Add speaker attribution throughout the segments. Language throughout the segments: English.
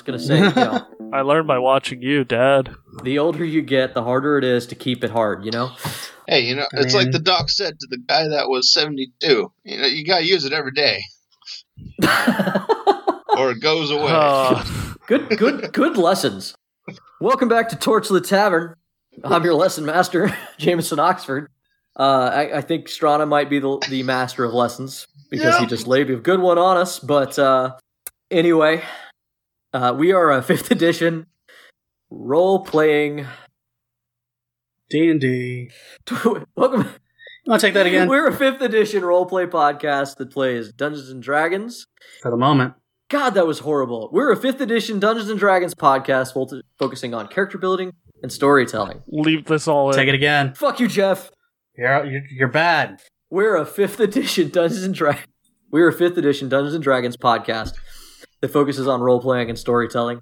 Speaker 1: powerful. I was gonna say, you know,
Speaker 2: I learned by watching you, Dad.
Speaker 1: the older you get, the harder it is to keep it hard. You know.
Speaker 3: Hey, you know,
Speaker 4: I
Speaker 3: it's like the doc said to the guy that was 72. You know, you gotta use it every day, or it goes away.
Speaker 2: Uh,
Speaker 1: good, good, good lessons. Welcome back to Torchlit Tavern. I'm your lesson master, Jameson Oxford. Uh, I, I think Strana might be the, the master of lessons because he just laid a good one on us. But uh, anyway, uh, we are a fifth edition role playing.
Speaker 4: D and D.
Speaker 1: Welcome.
Speaker 4: You want to take that again
Speaker 1: We're a fifth edition role play podcast that plays Dungeons and Dragons.
Speaker 4: for the moment?
Speaker 1: God, that was horrible. We're a fifth edition Dungeons and Dragons podcast fo- focusing on character building and storytelling.
Speaker 2: leave this all in.
Speaker 4: Take it again.
Speaker 1: Fuck you, Jeff.
Speaker 4: You're you're, you're bad.
Speaker 1: We're a fifth edition Dungeons and Dragons. We're a fifth edition Dungeons and Dragons podcast that focuses on role playing and storytelling.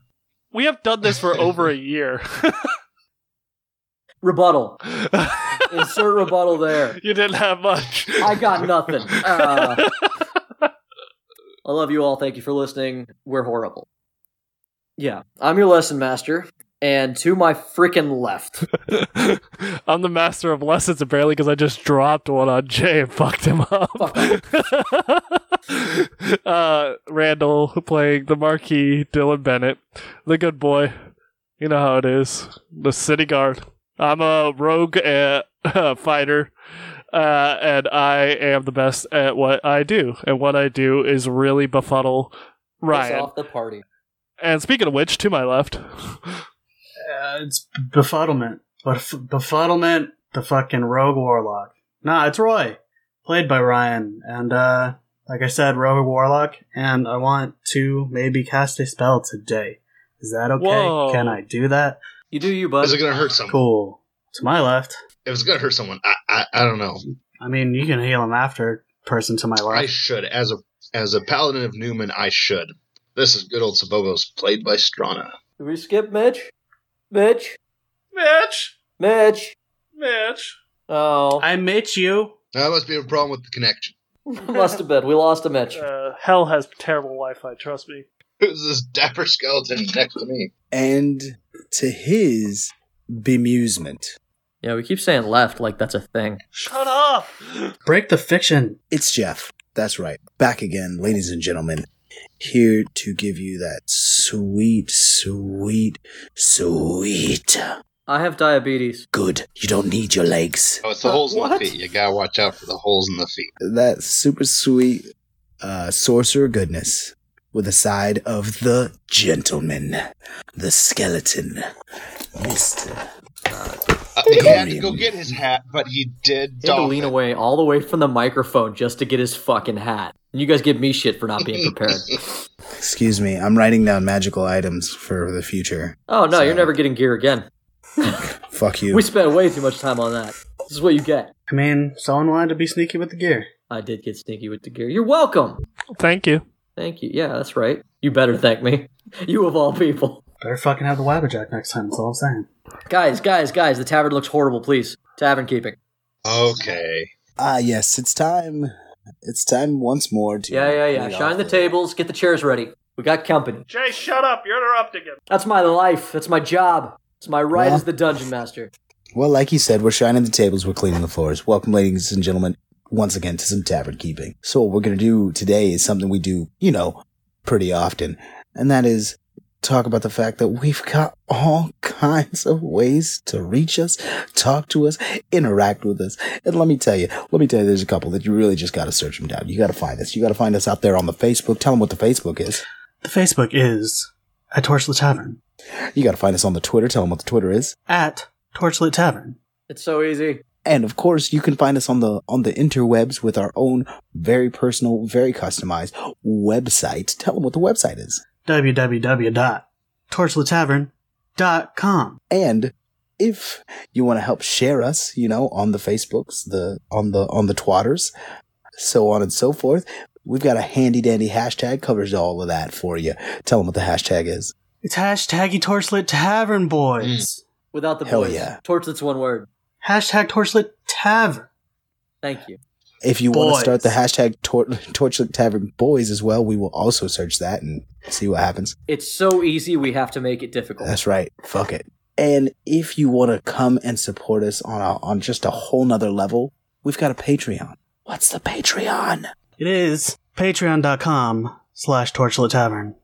Speaker 2: We have done this for over a year.
Speaker 1: Rebuttal. Insert rebuttal there.
Speaker 2: you didn't have much.
Speaker 1: I got nothing. Uh, I love you all. Thank you for listening. We're horrible. Yeah, I'm your lesson master, and to my freaking left,
Speaker 2: I'm the master of lessons apparently because I just dropped one on Jay and fucked him up. uh, Randall playing the Marquis, Dylan Bennett, the good boy. You know how it is. The city guard. I'm a rogue uh, fighter, uh, and I am the best at what I do. And what I do is really befuddle
Speaker 1: piss
Speaker 2: Ryan.
Speaker 1: off the party.
Speaker 2: And speaking of which, to my left,
Speaker 4: Uh, it's befuddlement. Bef- befuddlement. The fucking rogue warlock. Nah, it's Roy, played by Ryan, and uh, like I said, rogue warlock. And I want to maybe cast a spell today. Is that okay?
Speaker 2: Whoa.
Speaker 4: Can I do that?
Speaker 1: You do you, bud.
Speaker 3: Is it gonna hurt someone?
Speaker 4: Cool. To my left.
Speaker 3: If it's gonna hurt someone, I, I, I don't know.
Speaker 4: I mean, you can heal him after. Person to my left.
Speaker 3: I should, as a as a paladin of Newman, I should. This is good old Sabogos, played by Strana.
Speaker 1: Did we skip Mitch? Mitch?
Speaker 2: Mitch,
Speaker 1: Mitch?
Speaker 2: Mitch.
Speaker 1: Oh,
Speaker 4: I met you.
Speaker 3: That must be a problem with the connection.
Speaker 1: must have been. We lost a Mitch.
Speaker 2: Uh, hell has terrible Wi-Fi. Trust me.
Speaker 3: Who's this dapper skeleton next to me?
Speaker 5: And to his bemusement,
Speaker 1: Yeah, we keep saying left like that's a thing.
Speaker 2: Shut up.
Speaker 4: Break the fiction.
Speaker 5: it's Jeff. That's right. Back again, ladies and gentlemen. Here to give you that sweet, sweet, sweet.
Speaker 1: I have diabetes.
Speaker 5: Good. You don't need your legs.
Speaker 3: Oh, it's the
Speaker 1: Uh,
Speaker 3: holes in the feet. You gotta watch out for the holes in the feet.
Speaker 5: That super sweet uh, sorcerer goodness with a side of the gentleman, the skeleton, Mister.
Speaker 3: Uh, Uh, he had to go get his hat, but he did
Speaker 1: He had to lean
Speaker 3: it.
Speaker 1: away all the way from the microphone just to get his fucking hat. And you guys give me shit for not being prepared.
Speaker 5: Excuse me. I'm writing down magical items for the future.
Speaker 1: Oh no,
Speaker 5: So-
Speaker 1: you're never getting gear again.
Speaker 5: Fuck you.
Speaker 1: We spent way too much time on that. This is what you get.
Speaker 4: I mean, someone wanted to be sneaky with the gear.
Speaker 1: I did get sneaky with the gear. You're welcome.
Speaker 2: Thank you.
Speaker 1: Thank you. Yeah, that's right. You better thank me. You of all people.
Speaker 4: Better fucking have the Wabberjack next time. That's all I'm saying.
Speaker 1: Guys, guys, guys, the tavern looks horrible, please. Tavern keeping.
Speaker 3: Okay.
Speaker 5: Ah, yes. It's time. It's time once more to.
Speaker 1: Yeah, yeah, yeah. Shine
Speaker 5: off
Speaker 1: the tables, get the chairs ready. We got company.
Speaker 2: Jay, shut up. You're interrupting him.
Speaker 1: That's my life. That's my job. It's my right
Speaker 5: Well-
Speaker 1: as the dungeon master.
Speaker 5: Well, like you said, we're shining the tables, we're cleaning the floors. Welcome, ladies and gentlemen, once again to some tavern keeping. So, what we're going to do today is something we do, you know, pretty often, and that is talk about the fact that we've got all kinds of ways to reach us, talk to us, interact with us. And let me tell you, let me tell you, there's a couple that you really just got to search them down. You got to find us. You got to find us out there on the Facebook. Tell them what the Facebook is.
Speaker 4: The Facebook is at Torchlit Tavern.
Speaker 5: You got to find us on the Twitter. Tell them what the Twitter is.
Speaker 4: At Torchlit Tavern.
Speaker 1: It's so easy.
Speaker 5: And of course, you can find us on the on the interwebs with our own very personal, very customized website. Tell them what the website is.
Speaker 4: www.torchlittavern.com.
Speaker 5: And if you want to help share us, you know, on the Facebooks, the on the on the Twatters, so on and so forth, we've got a handy dandy hashtag covers all of that for you. Tell them what the hashtag is.
Speaker 4: It's hashtaggy Torchlit Tavern, boys. Mm.
Speaker 1: Without the
Speaker 5: Hell
Speaker 1: boys.
Speaker 5: yeah.
Speaker 1: Torchlit's one word.
Speaker 4: Hashtag Torchlit Tavern.
Speaker 1: Thank you.
Speaker 5: If you want to start the hashtag tor- Torchlit Tavern Boys as well, we will also search that and see what happens.
Speaker 1: It's so easy, we have to make it difficult.
Speaker 5: That's right. Fuck it. And if you want to come and support us on a, on just a whole nother level, we've got a Patreon. What's the Patreon?
Speaker 4: It is patreon.com slash torchlit tavern.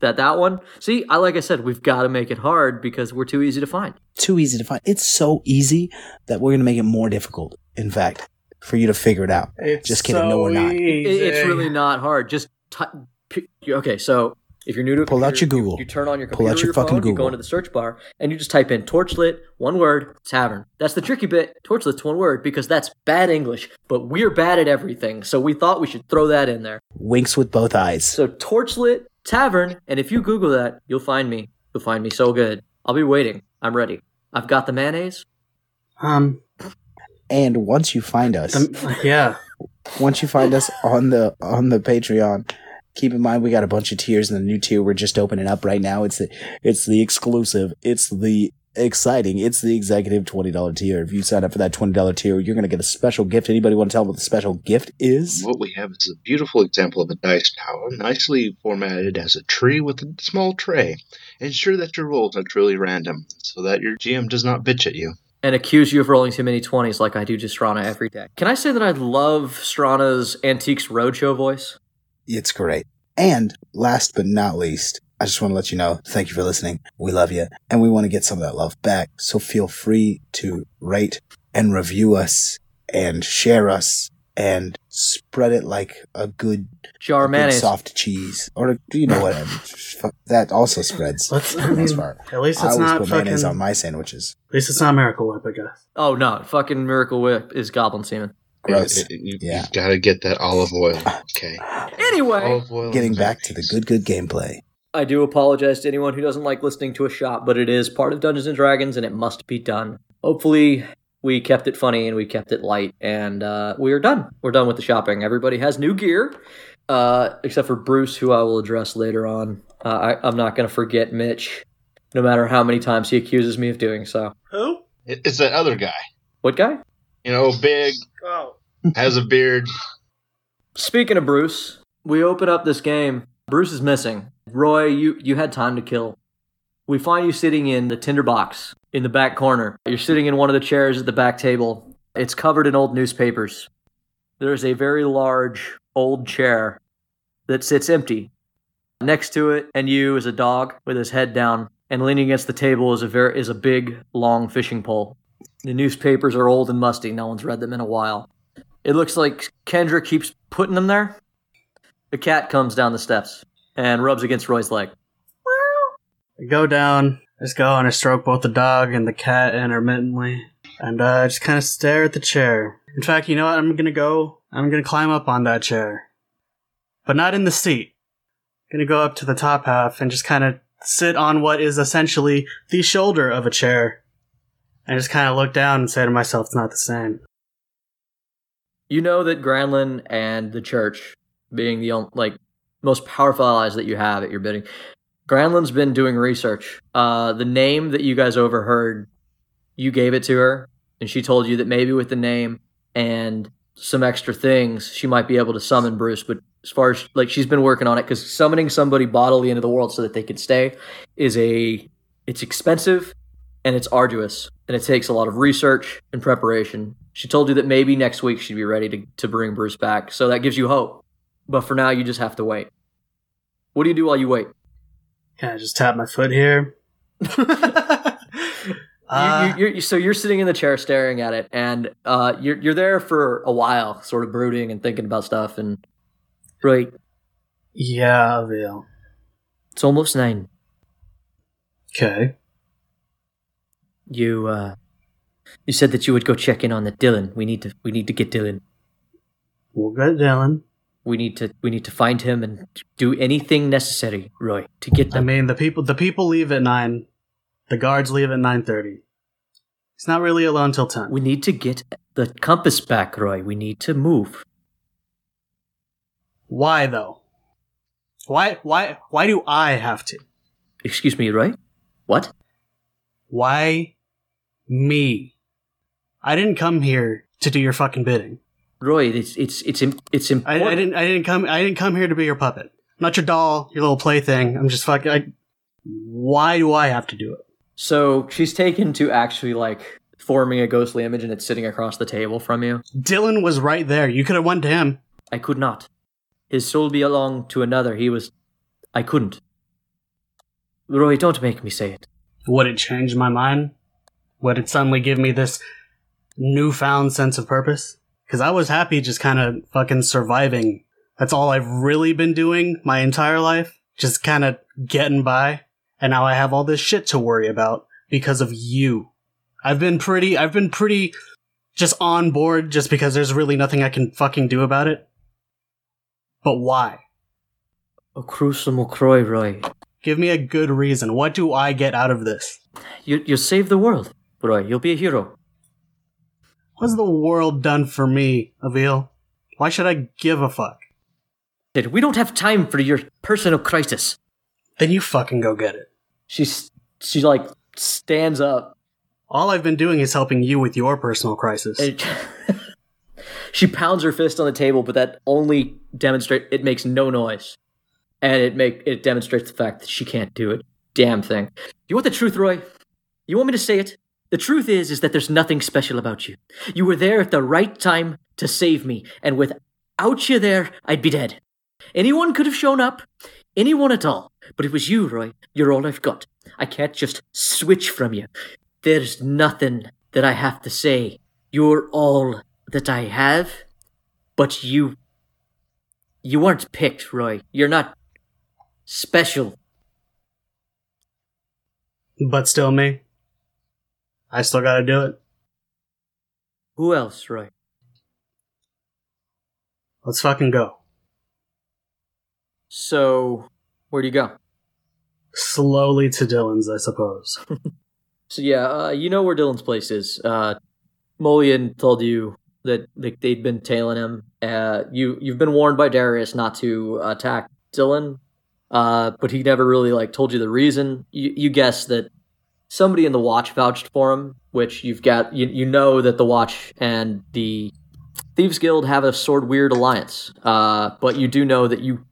Speaker 1: that that one. See, I like I said, we've got to make it hard because we're too easy to find.
Speaker 5: Too easy to find. It's so easy that we're going to make it more difficult. In fact, for you to figure it out.
Speaker 4: It's
Speaker 5: Just kidding, no, we're not.
Speaker 1: It, it's really not hard. Just ty- okay. So if you're new to a
Speaker 5: Pull out your Google.
Speaker 1: You, turn on your
Speaker 5: Pull out your
Speaker 1: your
Speaker 5: fucking
Speaker 1: phone, you go into the search bar, and you just type in "torchlit," one word, tavern. That's the tricky bit. Torchlit's one word because that's bad English, but we're bad at everything. So we thought we should throw that in there.
Speaker 5: Winks with both eyes.
Speaker 1: So Torchlit Tavern, and if you Google that, you'll find me. You'll find me so good. I'll be waiting. I'm ready. I've got the mayonnaise.
Speaker 4: Um,
Speaker 5: And once you find us,
Speaker 4: the- yeah.
Speaker 5: once you find us on the on the Patreon, keep in mind we got a bunch of tiers, and the new tier we're just opening up right now. It's the it's the exclusive. It's the exciting. It's the executive twenty dollar tier. If you sign up for that twenty dollar tier, you're gonna get a special gift. Anybody want to tell them what the special gift is?
Speaker 3: What we have is a beautiful example of a dice tower, nicely formatted as a tree with a small tray. Ensure that your rolls are truly random, so that your GM does not bitch at you.
Speaker 1: And accuse you of rolling too many 20s like I do to Strana every day. Can I say that I love Strana's Antiques Roadshow voice?
Speaker 5: It's great. And last but not least, I just want to let you know, thank you for listening. We love you and we want to get some of that love back. So feel free to rate and review us and share us and spread it like a good,
Speaker 1: Jar
Speaker 5: a good soft cheese. Or, you know what? Fuck, that also spreads.
Speaker 4: Let's,
Speaker 5: for the most
Speaker 4: at least
Speaker 5: I
Speaker 4: it's
Speaker 5: always
Speaker 4: not
Speaker 5: put
Speaker 4: fucking,
Speaker 5: mayonnaise on my sandwiches.
Speaker 4: At least it's not Miracle Whip, I guess.
Speaker 1: Oh no, fucking Miracle Whip is goblin semen.
Speaker 5: Gross.
Speaker 3: You, you,
Speaker 5: Yeah.
Speaker 3: have got to get that olive oil. Okay.
Speaker 1: Anyway,
Speaker 3: Olive oil.
Speaker 5: Getting back to the good, good gameplay.
Speaker 1: I do apologize to anyone who doesn't like listening to a shop, but it is part of Dungeons and Dragons and it must be done. Hopefully, we kept it funny and we kept it light, and uh, we are done. We're done with the shopping. Everybody has new gear, uh, except for Bruce, who I will address later on. Uh, I, I'm not going to forget Mitch, no matter how many times he accuses me of doing so.
Speaker 4: Who?
Speaker 3: It's that other guy.
Speaker 1: What guy?
Speaker 3: You know, big,
Speaker 4: Oh.
Speaker 3: has a beard.
Speaker 1: Speaking of Bruce, we open up this game. Bruce is missing. Roy, you, you had time to kill. We find you sitting in the tinderbox in the back corner. You're sitting in one of the chairs at the back table. It's covered in old newspapers. There's a very large old chair that sits empty. Next to it, and you is a dog with his head down, and leaning against the table is a very is a big long fishing pole. The newspapers are old and musty. No one's read them in a while. It looks like Kendra keeps putting them there. The cat comes down the steps and rubs against Roy's leg.
Speaker 4: I go down, just go and I stroke both the dog and the cat intermittently, and uh, just kind of stare at the chair. In fact, you know what? I'm gonna go. I'm gonna climb up on that chair, but not in the seat. I'm gonna go up to the top half and just kind of sit on what is essentially the shoulder of a chair, and just kind of look down and say to myself, "It's not the same."
Speaker 1: You know that Granlin and the church, being the like most powerful allies that you have at your bidding, Granlin's been doing research. Uh, the name that you guys overheard, you gave it to her, and she told you that maybe with the name and some extra things, she might be able to summon Bruce. But as far as like she's been working on it, because summoning somebody bodily into the world so that they can stay is a it's expensive and it's arduous and it takes a lot of research and preparation. She told you that maybe next week she'd be ready to, to bring Bruce back, so that gives you hope. But for now, you just have to wait. What do you do while you wait?
Speaker 4: Can I just tap my foot here? Uh,
Speaker 1: you, you, you're, so you're sitting in the chair staring at it, and uh, you're you're there for a while, sort of brooding and thinking about stuff. And right,
Speaker 4: yeah, Avil.
Speaker 1: it's almost nine.
Speaker 4: Okay.
Speaker 1: You uh, you said that you would go check in on the Dylan. We need to we need to get Dylan.
Speaker 4: We'll get Dylan.
Speaker 1: We need to we need to find him and do anything necessary, Roy, to get
Speaker 4: I mean, the people the people leave at nine. The guards leave at nine thirty. He's not really alone till ten.
Speaker 1: We need to get the compass back, Roy. We need to move.
Speaker 4: Why though? Why why why do I have to?
Speaker 1: Excuse me, Roy. What?
Speaker 4: Why me? I didn't come here to do your fucking bidding.
Speaker 1: Roy, it's it's it's it's
Speaker 4: I,
Speaker 1: important.
Speaker 4: I didn't. I didn't come. I didn't come here to be your puppet. I'm not your doll, your little plaything. I'm just fucking. I, why do I have to do it?
Speaker 1: So she's taken to actually like forming a ghostly image, and it's sitting across the table from you.
Speaker 4: Dylan was right there. You could have went to him.
Speaker 1: I could not. His soul belonged to another. He was. I couldn't. Roy, don't make me say it.
Speaker 4: Would it change my mind? Would it suddenly give me this newfound sense of purpose? Because I was happy just kind of fucking surviving. That's all I've really been doing my entire life. Just kind of getting by. And now I have all this shit to worry about because of you. I've been pretty, I've been pretty just on board just because there's really nothing I can fucking do about it. But why?
Speaker 1: Crucial McCroy, Roy.
Speaker 4: Give me a good reason. What do I get out of this?
Speaker 1: You you save the world, Roy. You'll be a hero.
Speaker 4: What's the world done for me, Avil? Why should I give a fuck?
Speaker 1: We don't have time for your personal crisis.
Speaker 4: Then you fucking go get it.
Speaker 1: She's she like stands up
Speaker 4: All I've been doing is helping you with your personal crisis.
Speaker 1: she pounds her fist on the table, but that only demonstrate it makes no noise, and it make it demonstrates the fact that she can't do it. Damn thing. You want the truth, Roy? You want me to say it? The truth is, is that there's nothing special about you. You were there at the right time to save me, and without you there, I'd be dead. Anyone could have shown up, anyone at all, but it was you, Roy. You're all I've got. I can't just switch from you. There's nothing that I have to say. You're all that I have, but you. You weren't picked, Roy. You're not special.
Speaker 4: but still me. I still gotta do it.
Speaker 1: Who else, Roy?
Speaker 4: Let's fucking go.
Speaker 1: So, where do you go?
Speaker 4: Slowly to Dylan's, I suppose.
Speaker 1: So yeah, uh, you know where Dylan's place is. Uh, Molian told you that they, they'd been tailing him. Uh, you you've been warned by Darius not to attack Dylan, uh, but he never really like told you the reason. You you guess that somebody in the watch vouched for him, which you've got. You you know that the watch and the Thieves Guild have a sword weird alliance. Uh, but you do know that you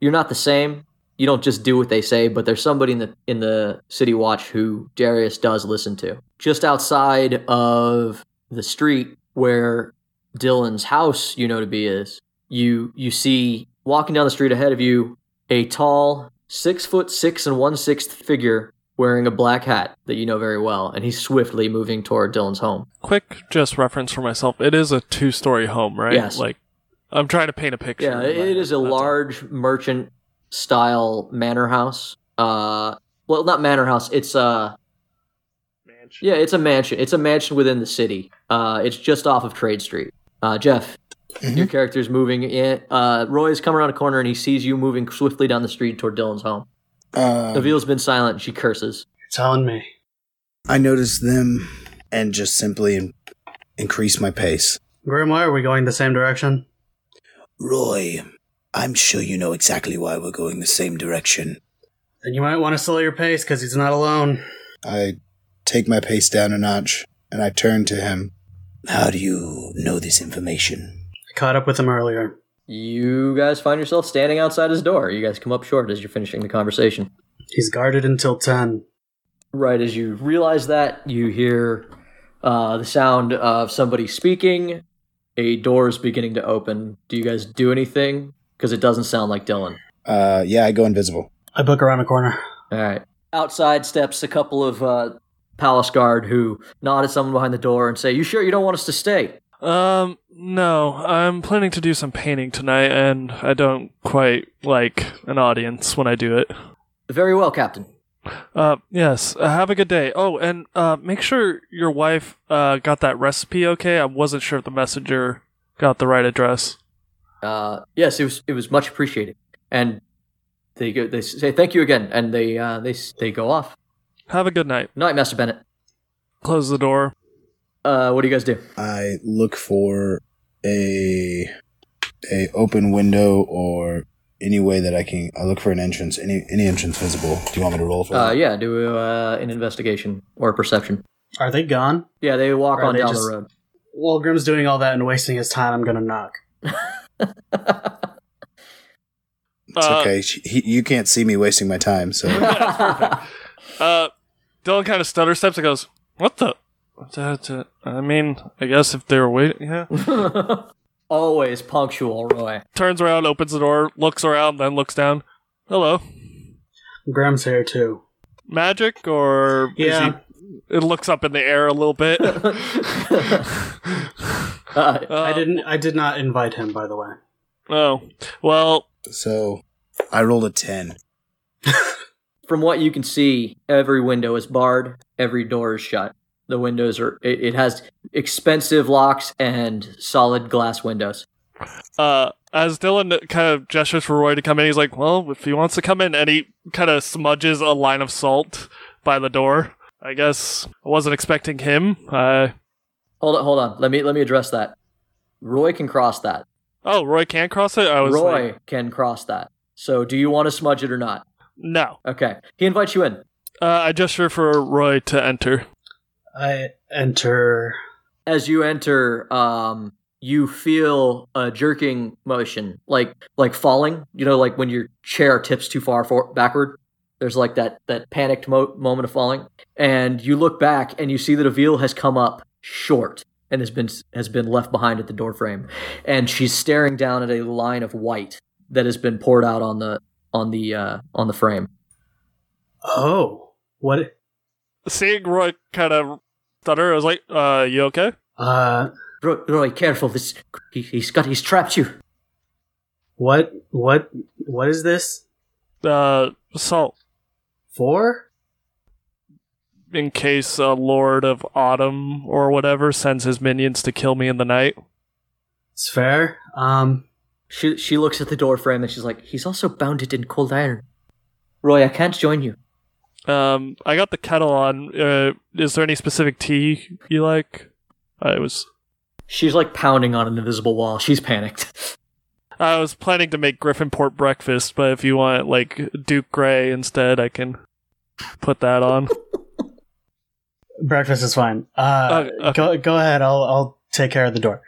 Speaker 1: you're not the same you don't just do what they say, but there's somebody in the in the city watch who Darius does listen to. Just outside of the street where Dylan's house, you know to be is, you you see walking down the street ahead of you a tall six foot six and one sixth figure wearing a black hat that you know very well, and he's swiftly moving toward Dylan's home.
Speaker 2: Quick, just reference for myself. It is a two-story home, right?
Speaker 1: Yes.
Speaker 2: Like, I'm trying to paint a picture.
Speaker 1: Yeah, it is a
Speaker 2: head, that's
Speaker 1: large merchant style manor house. Uh, well, not manor house. It's a mansion. Yeah, it's a mansion. It's a mansion within the city. Uh, it's just off of Trade Street. Uh, Jeff, your character's moving in. Uh, Roy's come around a corner and he sees you moving swiftly down the street toward Dylan's home.
Speaker 5: Um,
Speaker 1: Navil's been silent she curses.
Speaker 4: You're telling me.
Speaker 5: I notice them and just simply in- increase my pace.
Speaker 4: Grimoire, are we going the same direction?
Speaker 5: Roy, I'm sure you know exactly why we're going the same direction.
Speaker 4: Then you might want to slow your pace because he's not alone.
Speaker 5: I take my pace down a notch and I turn to him. How do you know this information?
Speaker 4: I caught up with him earlier.
Speaker 1: You guys find yourself standing outside his door. You guys come up short as you're finishing the conversation.
Speaker 4: He's guarded until 10.
Speaker 1: Right as you realize that, you hear uh, the sound of somebody speaking. A door is beginning to open. Do you guys do anything? Because it doesn't sound like Dylan.
Speaker 5: Uh, yeah, I go invisible.
Speaker 4: I book around a corner.
Speaker 1: All right. Outside steps a couple of uh, palace guard who nod at someone behind the door and say, "You sure you don't want us to stay?"
Speaker 2: Um, no, I'm planning to do some painting tonight, and I don't quite like an audience when I do it.
Speaker 1: Very well, Captain.
Speaker 2: Uh, yes. Uh, have a good day. Oh, and uh, make sure your wife uh got that recipe okay. I wasn't sure if the messenger got the right address.
Speaker 1: Uh, yes, it was it was much appreciated. And they go, they say thank you again, and they uh, they they go off.
Speaker 2: Have a good night.
Speaker 1: Night, Master Bennett.
Speaker 2: Close the door.
Speaker 1: Uh, what do you guys do?
Speaker 5: I look for a a open window or any way that I can. I look for an entrance. Any any entrance visible. Do you want me to roll for
Speaker 1: Uh,
Speaker 5: that?
Speaker 1: yeah, do uh, an investigation or a perception.
Speaker 4: Are they gone?
Speaker 1: Yeah, they walk
Speaker 4: Or
Speaker 1: on
Speaker 4: they
Speaker 1: down
Speaker 4: just-
Speaker 1: the road.
Speaker 4: while Grim's doing all that and wasting his time, I'm gonna knock.
Speaker 5: It's
Speaker 2: Uh,
Speaker 5: okay. He, you can't see me wasting my time, so
Speaker 2: Uh, Dylan kind of stutter steps and goes, "What the? That, uh, I mean, I guess if they were waiting, yeah."
Speaker 1: Always punctual, Roy.
Speaker 2: Turns around, opens the door, looks around, then looks down. Hello,
Speaker 4: Graham's here too.
Speaker 2: magic or is
Speaker 4: Yeah.
Speaker 2: he- it looks up in the air a little bit.
Speaker 1: Uh,
Speaker 4: I
Speaker 2: Uh,
Speaker 4: didn't. I did not invite him, by the way.
Speaker 2: Oh, well,
Speaker 5: so I rolled a ten.
Speaker 1: from what you can see, every window is barred, every door is shut. The windows are, it, it has expensive locks and solid glass windows.
Speaker 2: uh, as Dylan kind of gestures for Roy to come in, he's like, "Well, if he wants to come in," and he kind of smudges a line of salt by the door. I guess I wasn't expecting him. Uh,
Speaker 1: Hold on, hold on. Let me let me address that. Roy can cross that.
Speaker 2: oh, Roy can't cross it. I was
Speaker 1: Roy
Speaker 2: like,
Speaker 1: can cross that. So, do you want to smudge it or not?
Speaker 2: no.
Speaker 1: Okay. He invites you in.
Speaker 2: Uh, I gesture for Roy to enter.
Speaker 4: I enter.
Speaker 1: As you enter, um, you feel a jerking motion, like like falling. You know, like when your chair tips too far for backward. There's like that that panicked mo- moment of falling, and you look back and you see that Avil has come up short and has been has been left behind at the door frame, and she's staring down at a line of white that has been poured out on the on the uh, on the frame.
Speaker 4: Oh, what?
Speaker 2: Seeing Roy kind of stutter, I was like, "Uh, you okay?"
Speaker 4: Uh,
Speaker 1: Roy, Roy careful! This he, he's got he's trapped you.
Speaker 4: what? What? What is this
Speaker 2: Uh, salt.
Speaker 4: for?
Speaker 2: In case a Lord of Autumn or whatever sends his minions to kill me in the night.
Speaker 4: It's fair. Um,
Speaker 1: She she looks at the door frame and she's like, he's also bounded in cold iron. Roy, I can't join you.
Speaker 2: Um, I got the kettle on. Uh, is there any specific tea you like? I was
Speaker 1: She's like pounding on an invisible wall. She's panicked.
Speaker 2: I was planning to make Griffin Port breakfast, but if you want like Duke Gray instead, I can put that on.
Speaker 4: breakfast is fine. Uh,
Speaker 2: Okay, okay.
Speaker 4: go go ahead. I'll I'll take care of the door.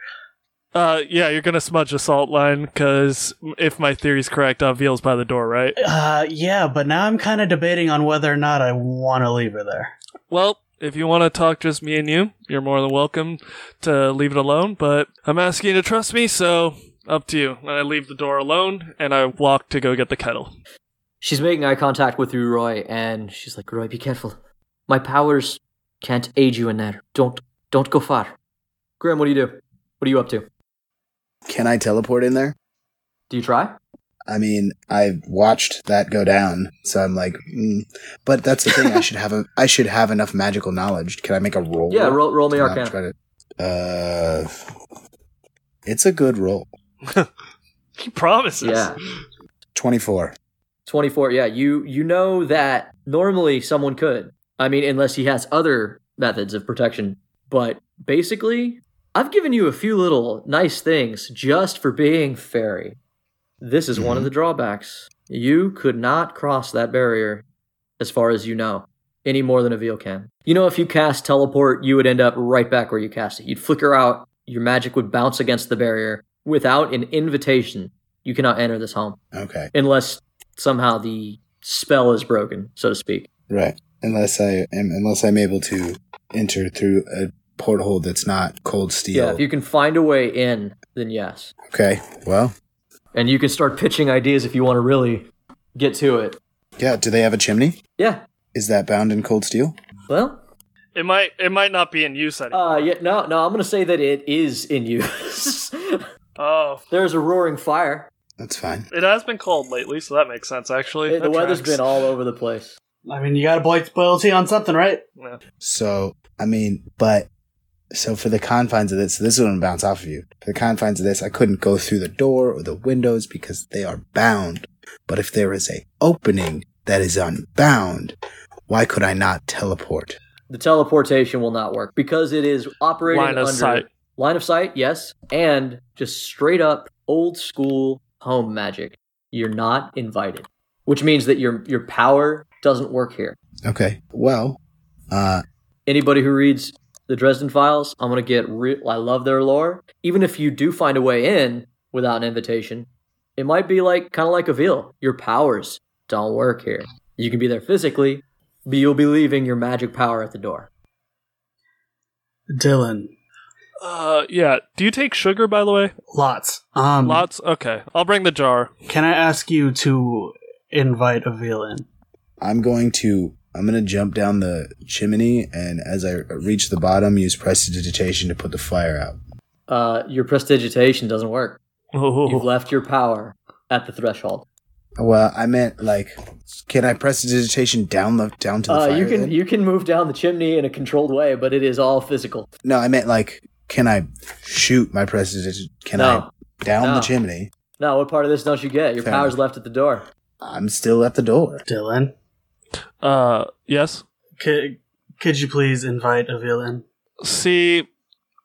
Speaker 2: Uh, yeah, you're gonna smudge the salt line because if my theory's correct, uh, Veal's by the door, right?
Speaker 4: Uh, yeah, but now I'm kind of debating on whether or not I want to leave her there.
Speaker 2: Well, if you want to talk just me and you, you're more than welcome to leave it alone. But I'm asking you to trust me, so up to you. And I leave the door alone, and I walk to go get the kettle.
Speaker 1: She's making eye contact with you, Roy, and she's like, Roy, be careful. My powers can't aid you in there. Don't don't go far. Graham, what do you do? What are you up to?
Speaker 5: Can I teleport in there?
Speaker 1: Do you try?
Speaker 5: I mean, I watched that go down, so I'm like, mm. but that's the thing. I should have a, I should have enough magical knowledge. Can I make a roll?
Speaker 1: Yeah, roll, roll me
Speaker 5: to
Speaker 1: Arcana.
Speaker 5: to- uh, it's a good roll.
Speaker 2: He promises.
Speaker 1: Yeah.
Speaker 5: Twenty-four.
Speaker 1: 24 yeah you you know that normally someone could i mean unless he has other methods of protection but basically i've given you a few little nice things just for being fairy. This is one of mm-hmm. the drawbacks. You could not cross that barrier as far as you know any more than Avil can. You know if you cast teleport you would end up right back where you cast it. You'd flicker out. Your magic would bounce against the barrier without an invitation. You cannot enter this home.
Speaker 5: Okay,
Speaker 1: unless somehow the spell is broken, so to speak.
Speaker 5: right. Unless I am, unless I'm able to enter through a porthole that's not cold steel.
Speaker 1: Yeah, if you can find a way in, then yes.
Speaker 5: okay. Well,
Speaker 1: And you can start pitching ideas if you want to really get to it.
Speaker 5: yeah. Do they have a chimney?
Speaker 1: Yeah.
Speaker 5: Is that bound in cold steel?
Speaker 1: Well,
Speaker 2: It might it might not be in use anymore.
Speaker 1: uh yeah, no, no, I'm going to say that it is in use.
Speaker 2: oh,
Speaker 1: There's a roaring fire.
Speaker 5: That's fine.
Speaker 2: it has been cold lately, so that makes sense. Actually,
Speaker 1: the
Speaker 2: That
Speaker 1: weather's
Speaker 2: tracks.
Speaker 1: been all over the place.
Speaker 4: I mean, you got to boil, boil tea on something, right?
Speaker 2: Yeah.
Speaker 5: So, I mean, but so for the confines of this, this is going to bounce off of you. For the confines of this, I couldn't go through the door or the windows because they are bound. But if there is a opening that is unbound, why could I not teleport?
Speaker 1: The teleportation will not work because it is operating
Speaker 2: Line of
Speaker 1: under
Speaker 2: sight.
Speaker 1: line of sight, yes, and just straight up old school home magic. You're not invited, which means that your your power doesn't work here.
Speaker 5: Okay. Well, uh,
Speaker 1: Anybody who reads the Dresden Files. I'm gonna get. Re- I love their lore. Even if you do find a way in without an invitation, it might be like kind of like a veil. Your powers don't work here. You can be there physically, but you'll be leaving your magic power at the door.
Speaker 4: Dylan,
Speaker 2: Uh, yeah. Do you take sugar, by the way?
Speaker 4: lots. Um,
Speaker 2: Lots? Okay. I'll bring the jar.
Speaker 4: Can I ask you to invite a Avil in?
Speaker 5: I'm going to I'm gonna jump down the chimney and as I reach the bottom, use prestidigitation to put the fire out.
Speaker 1: Uh, your prestidigitation doesn't work. You've
Speaker 2: Oh,
Speaker 1: left your power at the threshold.
Speaker 5: Well, I meant like, can I prestidigitation down the down to the
Speaker 1: Uh,
Speaker 5: fire?
Speaker 1: you can
Speaker 5: then?
Speaker 1: you can move down the chimney in a controlled way, but it is all physical.
Speaker 5: No, I meant like, can I shoot my prestidigitation? Can
Speaker 1: No.
Speaker 5: I down
Speaker 1: No.
Speaker 5: the chimney?
Speaker 1: No, what part of this don't you get? Your
Speaker 5: Fair
Speaker 1: power's
Speaker 5: enough.
Speaker 1: left at the door.
Speaker 5: I'm still at the door.
Speaker 4: Dylan,
Speaker 2: uh, yes.
Speaker 4: could, could you please invite Avil in?
Speaker 2: See,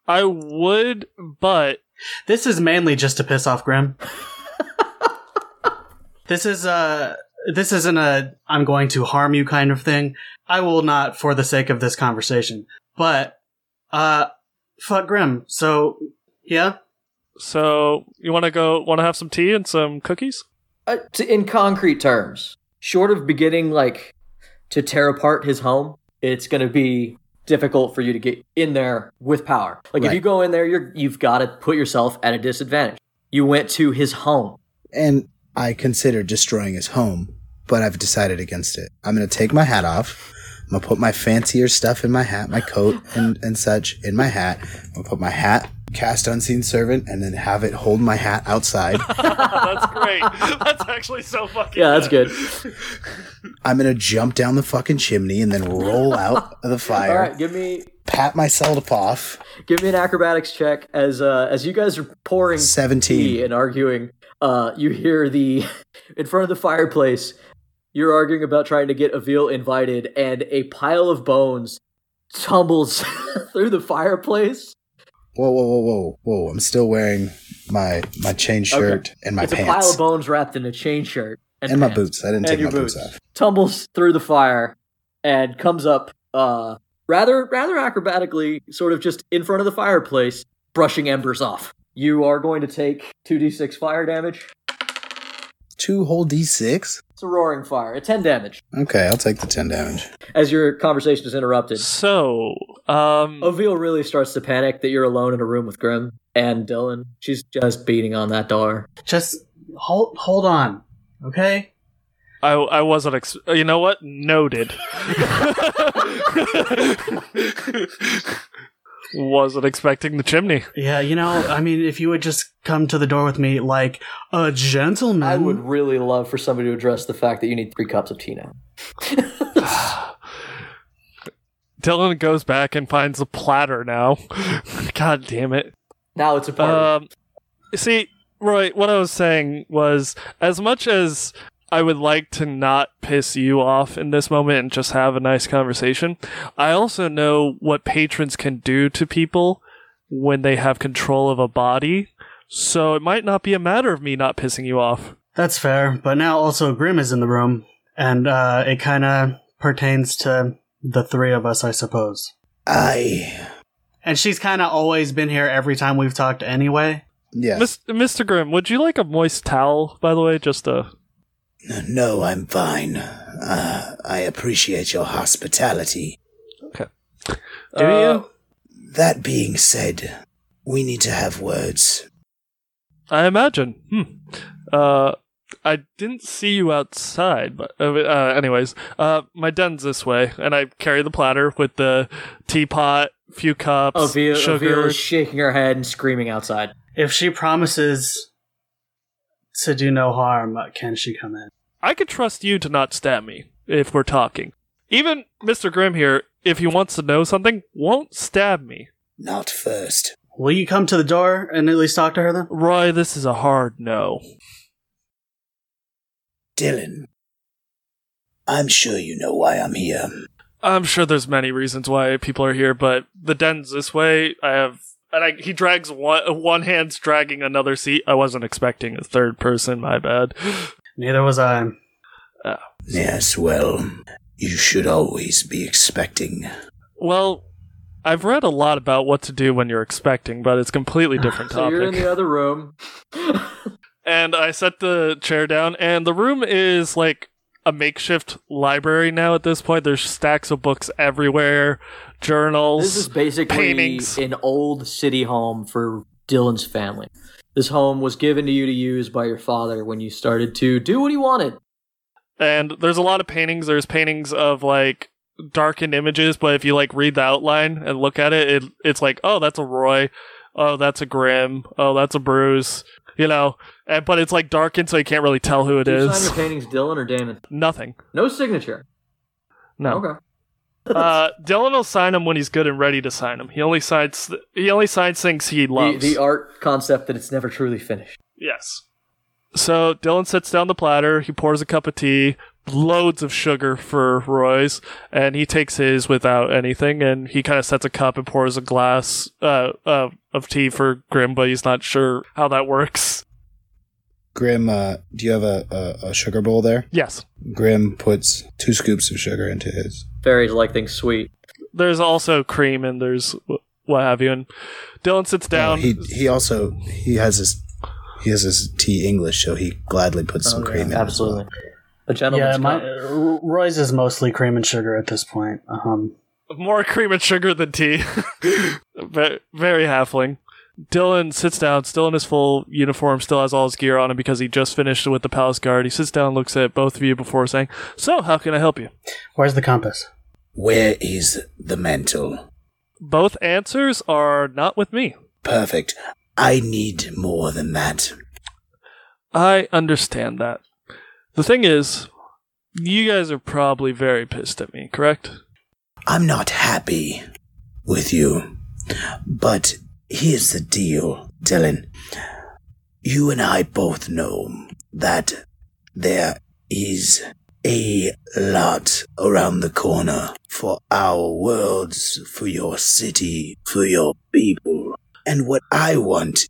Speaker 2: I would, but
Speaker 4: This is mainly just to piss off Grim. this is uh this isn't a I'm going to harm you kind of thing. I will not for the sake of this conversation. But uh fuck Grim. So yeah.
Speaker 2: so you want to go? Want to have some tea and some cookies?
Speaker 1: Uh, to, in concrete terms, short of beginning like to tear apart his home, it's going to be difficult for you to get in there with power. Like if you go in there, you're you've got to put yourself at a disadvantage. You went to his home.
Speaker 5: And I considered destroying his home, but I've decided against it. I'm gonna take my hat off. I'm gonna put my fancier stuff in my hat, my coat and, and such in my hat. I'm gonna put my hat, cast unseen servant, and then have it hold my hat outside.
Speaker 2: that's great. That's actually so fucking.
Speaker 1: Yeah, that's good.
Speaker 5: I'm gonna jump down the fucking chimney and then roll out of the fire,
Speaker 1: right, give me
Speaker 5: pat myself off.
Speaker 1: give me an acrobatics check as uh, as you guys are pouring tea
Speaker 5: 17.
Speaker 1: and arguing. Uh, you hear the in front of the fireplace. You're arguing about trying to get Avil invited, and a pile of bones tumbles through the fireplace.
Speaker 5: Whoa, whoa, whoa, whoa, whoa! I'm still wearing my my chain shirt and my
Speaker 1: it's a pile of bones wrapped in a chain shirt and,
Speaker 5: and my boots. I didn't
Speaker 1: And
Speaker 5: take my boots
Speaker 1: boots.
Speaker 5: off.
Speaker 1: Tumbles through the fire and comes up uh, rather rather acrobatically, sort of just in front of the fireplace, brushing embers off. You are going to take two d six fire damage.
Speaker 5: Two whole d6.
Speaker 1: It's a roaring fire. A 10 damage.
Speaker 5: Okay, I'll take the ten damage.
Speaker 1: As your conversation is interrupted,
Speaker 2: So, um,
Speaker 1: Ovil really starts to panic that you're alone in a room with Grim and Dylan. She's just beating on that door.
Speaker 4: Just hold hold on. Okay?
Speaker 2: I I wasn't. Ex- you know what? Noted. wasn't expecting the chimney.
Speaker 4: Yeah, you know, I mean if you would just come to the door with me like a gentleman.
Speaker 1: I would really love for somebody to address the fact that you need three cups of tea now.
Speaker 2: Dylan goes back and finds a platter now. God damn it.
Speaker 1: Now it's a party.
Speaker 2: Um, see, Roy, what I was saying was as much as I would like to not piss you off in this moment and just have a nice conversation, I also know what patrons can do to people when they have control of a body. So it might not be a matter of me not pissing you off.
Speaker 4: That's fair, but now also Grim is in the room, and uh, it kind of pertains to the three of us, I suppose.
Speaker 5: I
Speaker 4: And she's kind of always been here every time we've talked anyway.
Speaker 5: yeah.
Speaker 2: Mis- Mr. Grimm, would you like a moist towel, by the way? Just a.
Speaker 5: No, I'm fine. Uh, I appreciate your hospitality. Okay.
Speaker 4: Do
Speaker 2: Uh,
Speaker 4: you?
Speaker 5: That being said, we need to have words.
Speaker 2: I imagine. Hmm. Uh, I didn't see you outside, but uh, uh, anyways, uh, my den's this way, and I carry the platter with the teapot, few cups,
Speaker 1: Ovil,
Speaker 2: sugar.
Speaker 1: Ovil is shaking her head and screaming outside.
Speaker 4: If she promises to do no harm, uh, can she come in?
Speaker 2: I could trust you to not stab me if we're talking. Even Mr. Grimm here, if he wants to know something, won't stab me.
Speaker 5: Not first.
Speaker 4: Will you come to the door and at least talk to her then?
Speaker 2: Roy, this is a hard no.
Speaker 5: Dylan. I'm sure you know why I'm here.
Speaker 2: I'm sure there's many reasons why people are here, but the den's this way. I have, and I, he drags one one hand's dragging another seat. I wasn't expecting a third person. My bad.
Speaker 4: Neither was I.
Speaker 5: Yes, well, you should always be expecting.
Speaker 2: Well, I've read a lot about what to do when you're expecting, but it's completely different
Speaker 1: So you're in the other room.
Speaker 2: and I set the chair down, and the room is like a makeshift library now at this point. There's stacks of books everywhere, journals.
Speaker 1: This is basically
Speaker 2: paintings.
Speaker 1: an old city home for Dylan's family. This home was given to you to use by your father when you started to do what he wanted.
Speaker 2: and there's a lot of paintings. There's paintings of like darkened images, but if you like read the outline and look at it, it it's like, oh, that's a Roy, oh, that's a Grim, oh, that's a Bruce, you know. And but it's like darkened, so you can't really tell who it
Speaker 1: sign
Speaker 2: is.
Speaker 1: your paintings Dylan or Damon?
Speaker 2: Nothing.
Speaker 1: No signature.
Speaker 2: No.
Speaker 1: Okay.
Speaker 2: uh, Dylan will sign him when he's good and ready to sign him. He only signs he only signs things he
Speaker 1: The,
Speaker 2: loves.
Speaker 1: the art concept that it's never truly finished.
Speaker 2: Yes. So Dylan sets down the platter. He pours a cup of tea, loads of sugar for Roy's, and he takes his without anything. And he kind of sets a cup and pours a glass uh, uh, of tea for Grim, but he's not sure how that works.
Speaker 5: Grim, uh, do you have a, a, a sugar bowl there?
Speaker 2: Yes.
Speaker 5: Grim puts two scoops of sugar into his.
Speaker 1: Fairies like things sweet.
Speaker 2: There's also cream and there's what have you. And Dylan sits down.
Speaker 5: Oh, he he also he has his he has his tea English, so he gladly puts some
Speaker 1: Oh,
Speaker 5: cream in.
Speaker 1: Absolutely. A
Speaker 4: Yeah,
Speaker 1: gentleman's
Speaker 4: my, uh, Roy's is mostly cream and sugar at this point. Um,
Speaker 2: more cream and sugar than tea. Ve- Very halfling. Dylan sits down, still in his full uniform, still has all his gear on him because he just finished with the palace guard. He sits down, looks at both of you before saying, "So, how can I help you?"
Speaker 4: where's the compass?
Speaker 5: Where is the mantle?
Speaker 2: Both answers are not with me.
Speaker 5: Perfect. I need more than that.
Speaker 2: I understand that. The thing is, you guys are probably very pissed at me, correct?
Speaker 5: I'm not happy with you. But here's the deal, Dylan. You and I both know that there is a lot around the corner for our worlds, for your city, for your people. And what I want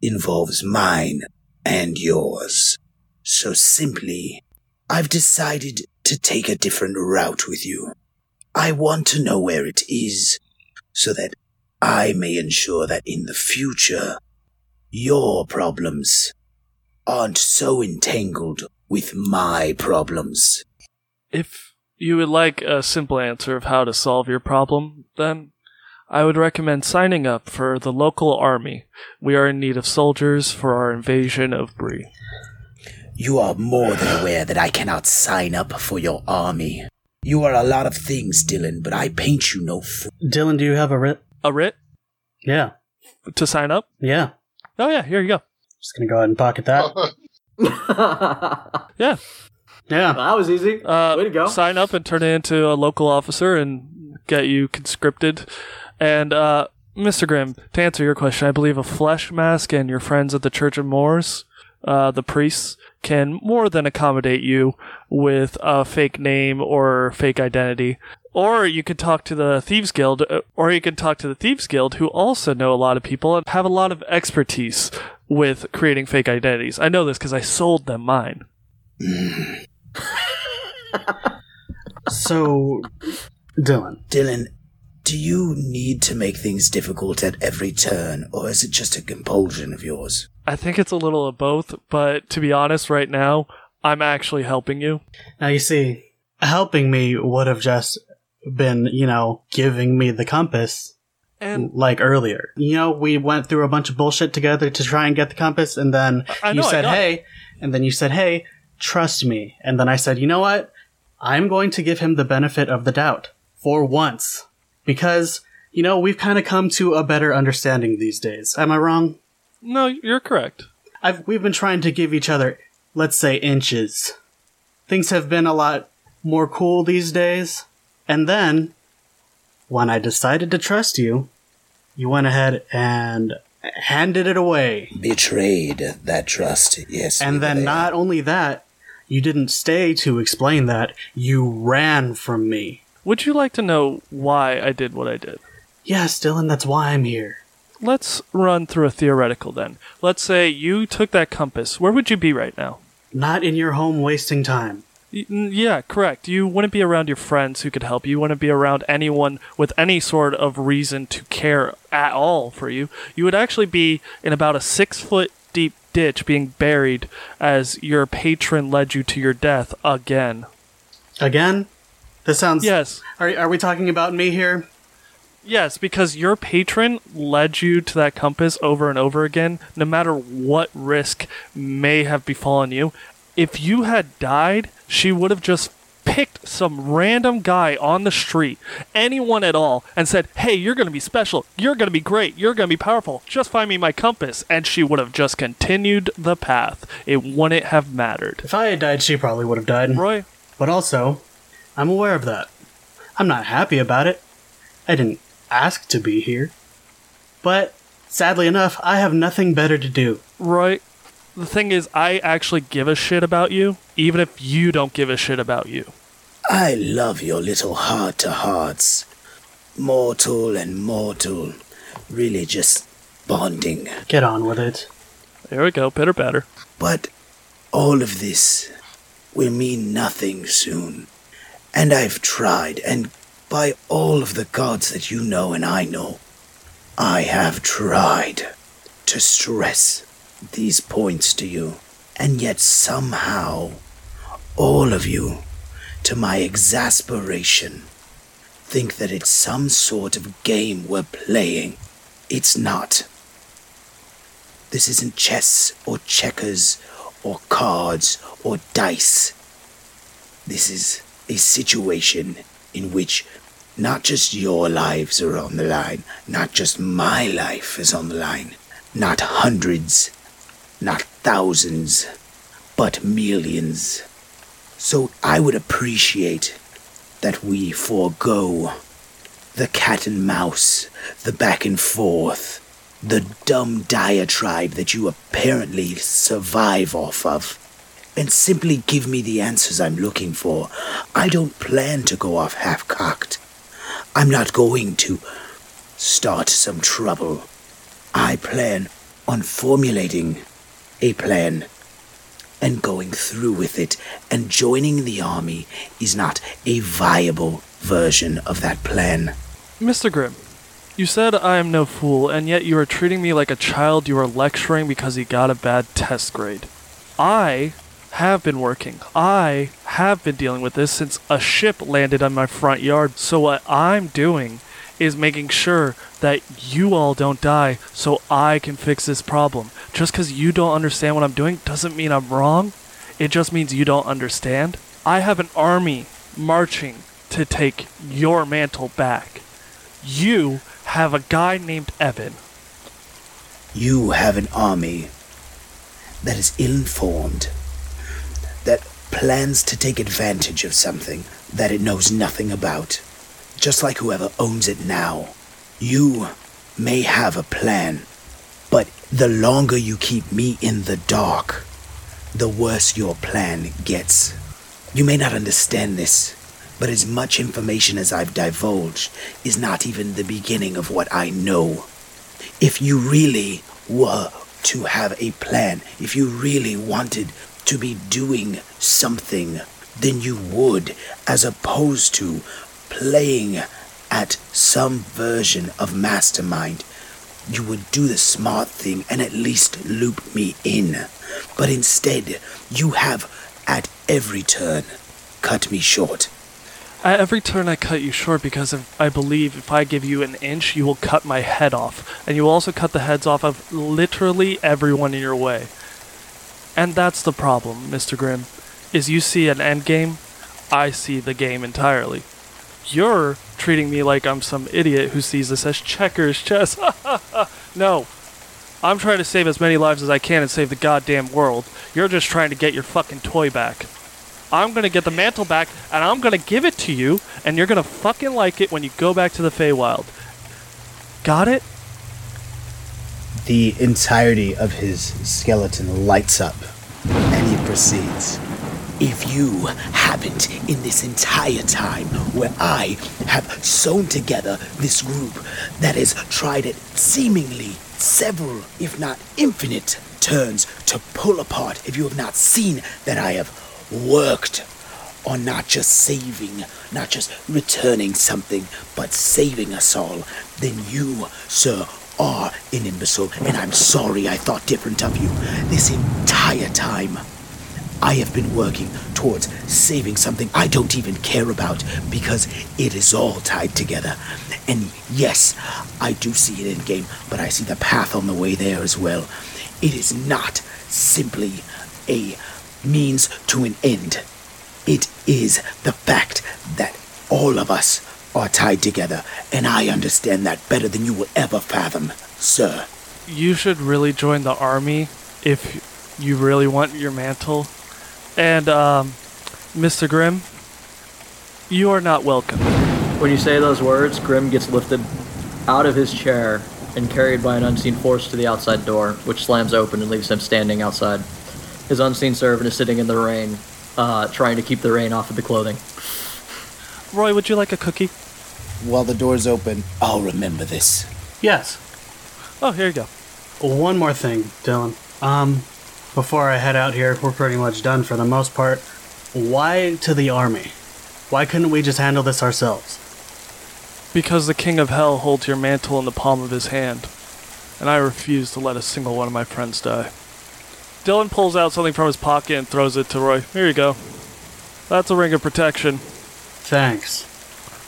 Speaker 5: involves mine and yours. So simply, I've decided to take a different route with you. I want to know where it is so that I may ensure that in the future, your problems aren't so entangled with my problems.
Speaker 2: If you would like a simple answer of how to solve your problem, then I would recommend signing up for the local army. We are in need of soldiers for our invasion of Bree.
Speaker 5: You are more than aware that I cannot sign up for your army. You are a lot of things, Dylan, but I paint you no fool.
Speaker 4: Dylan, do you have a writ?
Speaker 2: A writ
Speaker 4: Yeah,
Speaker 2: to sign up?
Speaker 4: yeah.
Speaker 2: Oh yeah, here you go.
Speaker 4: Just gonna go ahead and pocket that.
Speaker 1: that
Speaker 2: Yeah.
Speaker 4: that
Speaker 1: was easy.
Speaker 2: Uh,
Speaker 1: Way to go.
Speaker 2: Sign up and turn it into a local officer and get you conscripted. And uh, Mr. Grimm, to answer your question, I believe a flesh mask and your friends at the Church of Moors, uh, the priests, can more than accommodate you with a fake name or fake identity. Or you could talk to the Thieves Guild, uh, or you could talk to the Thieves Guild, who also know a lot of people and have a lot of expertise with creating fake identities. I know this because I sold them mine.
Speaker 4: So, Dylan,
Speaker 5: Dylan, do you need to make things difficult at every turn, or is it just a compulsion of yours?
Speaker 2: I think it's a little of both, but to be honest, right now, I'm actually helping you.
Speaker 4: now you see, helping me would have just been, you know, giving me the compass
Speaker 2: And
Speaker 4: like earlier. You know, we went through a bunch of bullshit together to try and get the compass, and then
Speaker 2: I
Speaker 4: you
Speaker 2: know,
Speaker 4: said,
Speaker 2: got it.
Speaker 4: hey, and then you said, hey, trust me. And then I said, you know what? I'm going to give him the benefit of the doubt for once. Because, you know, we've kind of come to a better understanding these days. Am I wrong?
Speaker 2: no, you're correct.
Speaker 4: I've, we've been trying to give each other, let's say, inches. Things have been a lot more cool these days. And then, when I decided to trust you, you went ahead and handed it away.
Speaker 5: Betrayed that trust, yes.
Speaker 4: And then,
Speaker 5: there.
Speaker 4: not only that, you didn't stay to explain that, you ran from me.
Speaker 2: Would you like to know why I did what I did?
Speaker 4: Yes, Dylan, that's why I'm here.
Speaker 2: Let's run through a theoretical then. Let's say you took that compass. Where would you be right now?
Speaker 4: Not in your home wasting time.
Speaker 2: Yeah, correct. You wouldn't be around your friends who could help you. You wouldn't be around anyone with any sort of reason to care at all for you. You would actually be in about a six foot deep ditch being buried as your patron led you to your death again.
Speaker 4: Again? This sounds.
Speaker 2: Yes.
Speaker 4: Are, are we talking about me here?
Speaker 2: Yes, because your patron led you to that compass over and over again, no matter what risk may have befallen you. If you had died, she would have just picked some random guy on the street, anyone at all, and said, Hey, you're going to be special. You're going to be great. You're going to be powerful. Just find me my compass. And she would have just continued the path. It wouldn't have mattered.
Speaker 4: If I had died, she probably would have died.
Speaker 2: Roy?
Speaker 4: But also, I'm aware of that. I'm not happy about it. I didn't ask to be here. But, sadly enough, I have nothing better to do.
Speaker 2: Roy, the thing is, I actually give a shit about you, even if you don't give a shit about you.
Speaker 5: I love your little heart to hearts. Mortal and mortal. Really just bonding.
Speaker 4: Get on with it.
Speaker 2: There we go, bitter better.
Speaker 5: But all of this will mean nothing soon. And I've tried, and by all of the gods that you know and I know, I have tried to stress these points to you. And yet somehow, all of you, to my exasperation, think that it's some sort of game we're playing. It's not. This isn't chess or checkers or cards or dice. This is a situation in which not just your lives are on the line, not just my life is on the line, not hundreds, thousands, but millions. So I would appreciate that we forego the cat and mouse, the back and forth, the dumb diatribe that you apparently survive off of, and simply give me the answers I'm looking for. I don't plan to go off half cocked. I'm not going to start some trouble. I plan on formulating a plan and going through with it, and joining the army is not a viable version of that plan.
Speaker 2: Mr. Grimm, you said I am no fool, and yet you are treating me like a child you are lecturing because he got a bad test grade. I have been working. I have been dealing with this since a ship landed on my front yard. So what I'm doing is making sure that you all don't die so I can fix this problem. Just because you don't understand what I'm doing doesn't mean I'm wrong. It just means you don't understand. I have an army marching to take your mantle back. You have a guy named Evan.
Speaker 5: You have an army that is ill informed, that plans to take advantage of something that it knows nothing about. Just like whoever owns it now. You may have a plan, but the longer you keep me in the dark, the worse your plan gets. You may not understand this, but as much information as I've divulged is not even the beginning of what I know. If you really were to have a plan, if you really wanted to be doing something, then you would, as opposed to playing at some version of Mastermind. You would do the smart thing and at least loop me in. But instead, you have, at every turn, cut me short.
Speaker 2: At every turn, I cut you short because if, I believe if I give you an inch, you will cut my head off. And you will also cut the heads off of literally everyone in your way. And that's the problem, Mr. Grimm, is you see an end game, I see the game entirely. You're treating me like I'm some idiot who sees this as checkers chess. no. I'm trying to save as many lives as I can and save the goddamn world. You're just trying to get your fucking toy back. I'm gonna get the mantle back and I'm gonna give it to you, and you're gonna fucking like it when you go back to the Feywild. Got it?
Speaker 5: The entirety of his skeleton lights up, and he proceeds. If you haven't, in this entire time where I have sewn together this group that has tried at seemingly several, if not infinite, turns to pull apart, if you have not seen that I have worked on not just saving, not just returning something, but saving us all, then you, sir, are an imbecile, and I'm sorry I thought different of you. This entire time, I have been working towards saving something I don't even care about because it is all tied together. And yes, I do see it in game, but I see the path on the way there as well. It is not simply a means to an end. It is the fact that all of us are tied together, and I understand that better than you will ever fathom, sir.
Speaker 2: You should really join the army if you really want your mantle. And, um, Mr. Grimm, you are not welcome.
Speaker 1: When you say those words, Grimm gets lifted out of his chair and carried by an unseen force to the outside door, which slams open and leaves him standing outside. His unseen servant is sitting in the rain, uh, trying to keep the rain off of the clothing.
Speaker 2: Roy, would you like a cookie?
Speaker 5: While the door's open, I'll remember this.
Speaker 4: Yes.
Speaker 2: Oh, here you go.
Speaker 4: One more thing, Dylan. Um, before I head out here, we're pretty much done for the most part. Why to the army? Why couldn't we just handle this ourselves?
Speaker 2: Because the King of Hell holds your mantle in the palm of his hand, and I refuse to let a single one of my friends die. Dylan pulls out something from his pocket and throws it to Roy. Here you go. That's a ring of protection.
Speaker 4: Thanks.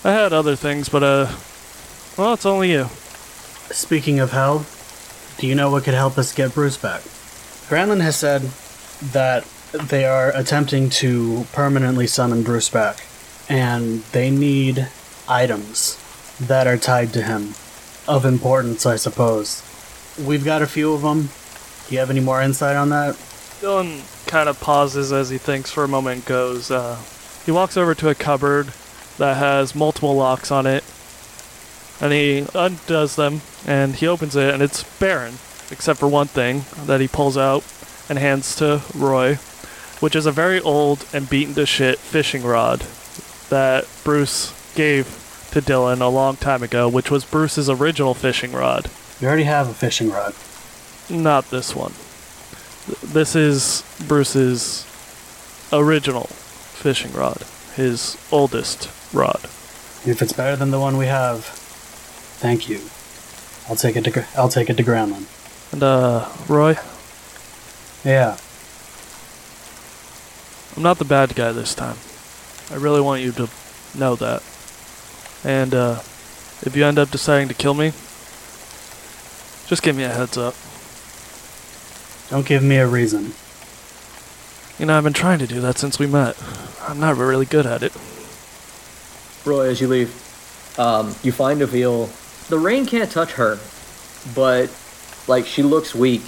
Speaker 2: I had other things, but, uh, well, it's only you.
Speaker 4: Speaking of hell, do you know what could help us get Bruce back? Granlin has said that they are attempting to permanently summon Bruce back, and they need items that are tied to him of importance, I suppose. We've got a few of them. Do you have any more insight on that?
Speaker 2: Dylan kind of pauses as he thinks for a moment goes, uh, he walks over to a cupboard that has multiple locks on it, and he undoes them, and he opens it, and it's barren, except for one thing that he pulls out and hands to Roy, which is a very old and beaten to shit fishing rod that Bruce gave to Dylan a long time ago, which was Bruce's original fishing rod.
Speaker 4: You already have a fishing rod.
Speaker 2: Not this one. This is Bruce's original fishing rod, his oldest rod.
Speaker 4: If it's better than the one we have, thank you. I'll take it to I'll take it to Granlin.
Speaker 2: And uh, Roy,
Speaker 4: Yeah.
Speaker 2: I'm not the bad guy this time. I really want you to know that. And uh, if you end up deciding to kill me, just give me a heads up.
Speaker 4: Don't give me a reason.
Speaker 2: You know, I've been trying to do that since we met. I'm not really good at it.
Speaker 1: Roy, as you leave, um, you find Avil. The rain can't touch her, but like she looks weak,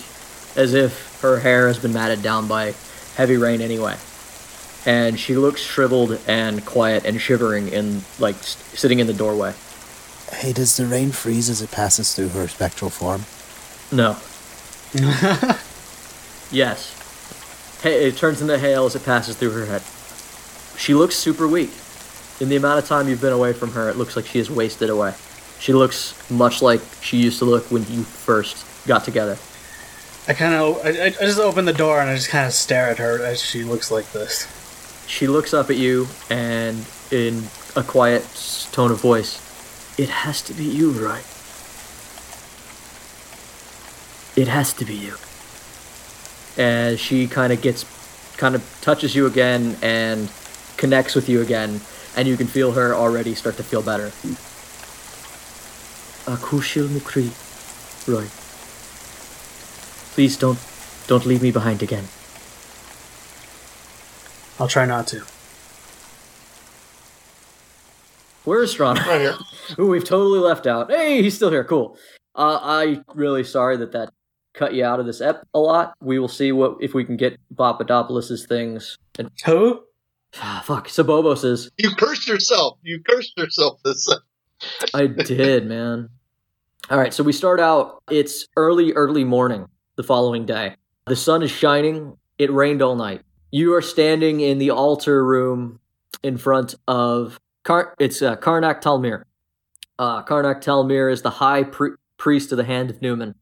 Speaker 1: as if her hair has been matted down by heavy rain anyway. And she looks shriveled and quiet and shivering in like sitting in the doorway.
Speaker 5: Hey, does the rain freeze as it passes through her spectral form?
Speaker 1: No. yes. Hey, it turns into hail as it passes through her head. She looks super weak. In the amount of time you've been away from her, it looks like she is wasted away. She looks much like she used to look when you first got together.
Speaker 4: I kind of I, I just open the door and I just kind of stare at her as she looks like this.
Speaker 1: She looks up at you and, in a quiet tone of voice, It has to be you, right? It has to be you. As she kind of gets, kind of touches you again and connects with you again, and you can feel her already start to feel better. Akushil Mukri, Roy. Please don't, don't leave me behind again.
Speaker 4: I'll try not to.
Speaker 1: Where is Strana?
Speaker 3: Right here.
Speaker 1: Who we've totally left out. Hey, he's still here. Cool. Uh, I really sorry that that cut you out of this ep a lot. We will see what if we can get Papadopoulos's things. And
Speaker 4: Who?
Speaker 1: ah, fuck, Sabobos's.
Speaker 3: You cursed yourself. You cursed yourself this.
Speaker 1: I did, man. All right, so we start out. It's early, early morning the following day. The sun is shining. It rained all night. You are standing in the altar room in front of Kar- it's uh, Karnak Talmir. Uh, Karnak Talmir is the high pri- priest of the Hand of Newman,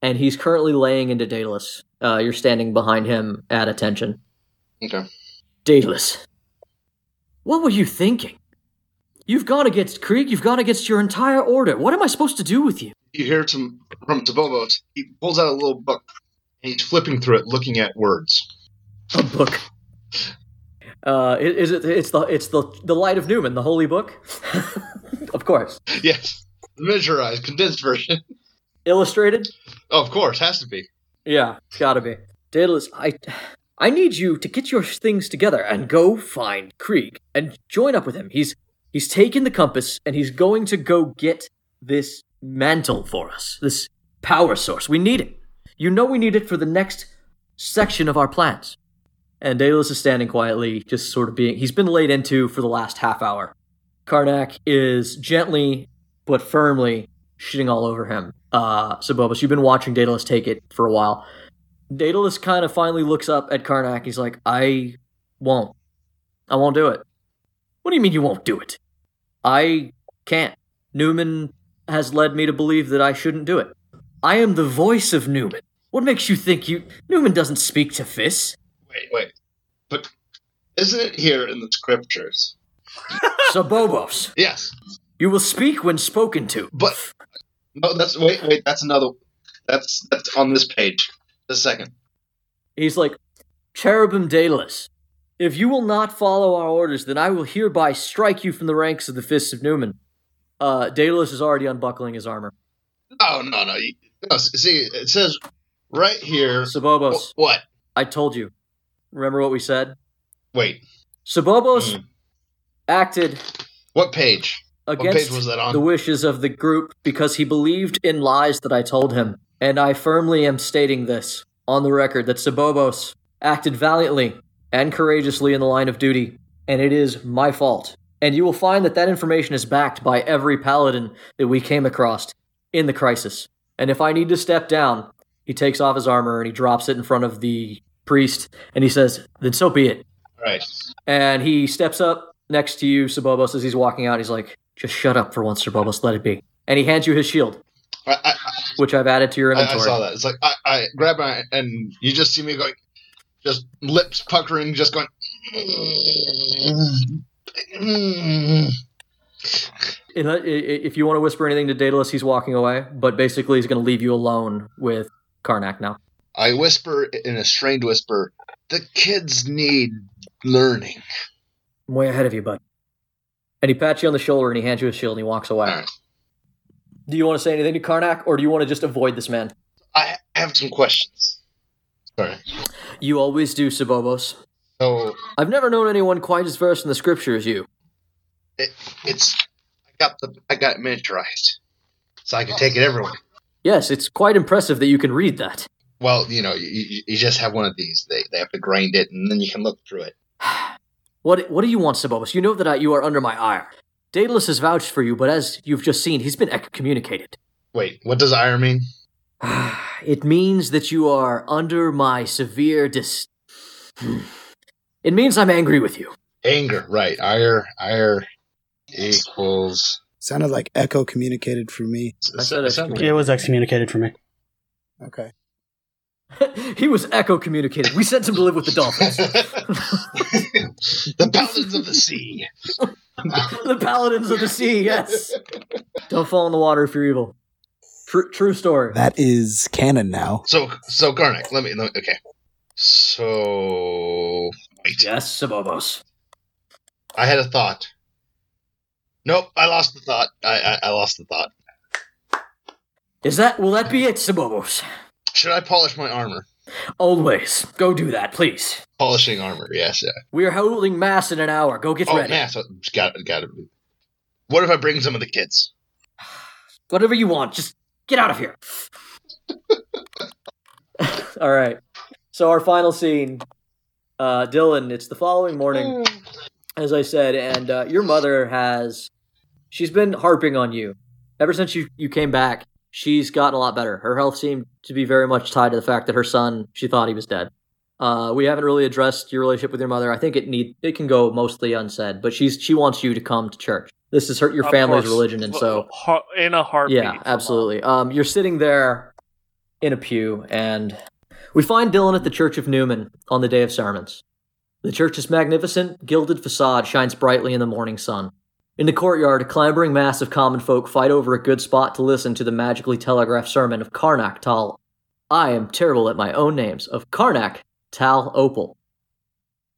Speaker 1: and he's currently laying into Daedalus. Uh, you're standing behind him at attention.
Speaker 3: Okay.
Speaker 1: Daedalus, What were you thinking? You've gone against Krieg, you've gone against your entire order. What am I supposed to do with you?
Speaker 3: You hear some from Tabobos. He pulls out a little book and he's flipping through it, looking at words.
Speaker 1: A book. Uh, is it? It's the it's the the Light of Newman, the holy book. of course,
Speaker 3: Yes, the miniaturized, condensed version.
Speaker 1: illustrated.
Speaker 3: Oh, of course, has to be.
Speaker 1: Yeah, it's gotta be. Daedalus, I, I need you to get your things together and go find Krieg and join up with him. He's he's taken the compass and he's going to go get this mantle for us, this power source. We need it. You know we need it for the next section of our plans. And Daedalus is standing quietly, just sort of being. He's been laid into for the last half hour. Karnak is gently but firmly shitting all over him. Uh, Sabobos, you've been watching Daedalus take it for a while. Daedalus kind of finally looks up at Karnak. He's like, I won't. I won't do it. What do you mean you won't do it? I can't. Newman has led me to believe that I shouldn't do it. I am the voice of Newman. What makes you think you. Newman doesn't speak to Fis.
Speaker 3: Wait, wait. But isn't it here in the scriptures?
Speaker 1: Sabobos.
Speaker 3: Yes,
Speaker 1: You will speak when spoken to.
Speaker 3: but no. That's wait, wait. That's another. That's that's on this page. The second.
Speaker 1: He's like, Cherubim Daedalus, if you will not follow our orders, then I will hereby strike you from the ranks of the Fists of Newman. Uh, Daedalus is already unbuckling his armor.
Speaker 3: Oh no, no. you- no see, it says right here.
Speaker 1: Sabobos,
Speaker 3: Wh- What?
Speaker 1: I told you. Remember what we said?
Speaker 3: Wait.
Speaker 1: Sabobos
Speaker 3: Mm.
Speaker 1: acted
Speaker 3: What page? What
Speaker 1: against
Speaker 3: page was that on?
Speaker 1: the wishes of the group because he believed in lies that I told him. And I firmly am stating this on the record that Sabobos acted valiantly and courageously in the line of duty, and it is my fault. And you will find that that information is backed by every paladin that we came across in the crisis. And if I need to step down, he takes off his armor and he drops it in front of the priest, and he says, Then so be it.
Speaker 3: Right.
Speaker 1: And he steps up next to you, Sabobos, as he's walking out. He's like, just shut up for once, Sabobos, let it be. And he hands you his shield,
Speaker 3: I, I,
Speaker 1: which I've added to your
Speaker 3: I, I
Speaker 1: inventory.
Speaker 3: saw that. It's like I, I grab my and you just see me going, just lips puckering, just going.
Speaker 1: Mm-hmm. I- If you want to whisper anything to Daedalus, he's walking away, but basically he's going to leave you alone with Karnak now.
Speaker 3: I whisper in a strained whisper, "The kids need learning."
Speaker 1: I'm way ahead of you, bud. And he pats you on the shoulder and he hands you his shield and he walks away.
Speaker 3: Right.
Speaker 1: Do you want to say anything to Karnak, or do you want to just avoid this man?
Speaker 3: I have some questions. Sorry.
Speaker 1: You always do, Sabobos.
Speaker 3: So
Speaker 1: I've never known anyone quite as versed in the scripture as you.
Speaker 3: it, it's I got the I got it miniaturized, so I can take it everywhere.
Speaker 1: Yes, it's quite impressive that you can read that.
Speaker 3: Well, you know, you, you- just have one of these. They they have to grind it, and then you can look through it.
Speaker 1: What what do you want, Sabobos? You know that I, you are under my ire. Daedalus has vouched for you, but as you've just seen, he's been excommunicated.
Speaker 3: Wait, what does ire mean?
Speaker 1: it means that you are under my severe dis. it means I'm angry with you.
Speaker 3: Anger, right? Ire, ire equals.
Speaker 5: Sounded like echo communicated for me.
Speaker 1: Said
Speaker 4: It was excommunicated for me.
Speaker 5: Okay.
Speaker 1: he was echo communicated. We sent him to live with the dolphins.
Speaker 3: the paladins of the sea.
Speaker 1: the paladins of the sea, yes. Don't fall in the water if you're evil. True, true story.
Speaker 5: That is canon now.
Speaker 3: So, so Garnick, let me, let me. Okay. So, wait.
Speaker 1: Yes, Sabobos.
Speaker 3: I had a thought. Nope, I lost the thought. I, I, I lost the thought.
Speaker 1: Is that will that be it, Sabobos?
Speaker 3: Should I polish my armor?
Speaker 1: Always. Go do that, please.
Speaker 3: Polishing armor, yes. Yeah.
Speaker 1: We are holding mass in an hour. Go get ready.
Speaker 3: Oh,
Speaker 1: ready.
Speaker 3: man, so uh, got got it. What if I bring some of the kids?
Speaker 1: Whatever you want. Just get out of here. All right. So our final scene, uh, Dylan. It's the following morning, as I said, and uh, your mother has. She's been harping on you ever since you you came back. She's gotten a lot better. Her health seemed to be very much tied to the fact that her son. She thought he was dead. Uh, we haven't really addressed your relationship with your mother. I think it need it can go mostly unsaid, but she's she wants you to come to church. This is her your
Speaker 2: Of
Speaker 1: family's
Speaker 2: course.
Speaker 1: religion, and so
Speaker 2: in a heartbeat.
Speaker 1: yeah, absolutely. Um, you're sitting there in a pew, and we find Dylan at the Church of Newman on the day of sermons. The church's magnificent, gilded facade shines brightly in the morning sun. In the courtyard, a clambering mass of common folk fight over a good spot to listen to the magically telegraphed sermon of Karnak Tal. I am terrible at my own names of Karnak Tal Opal.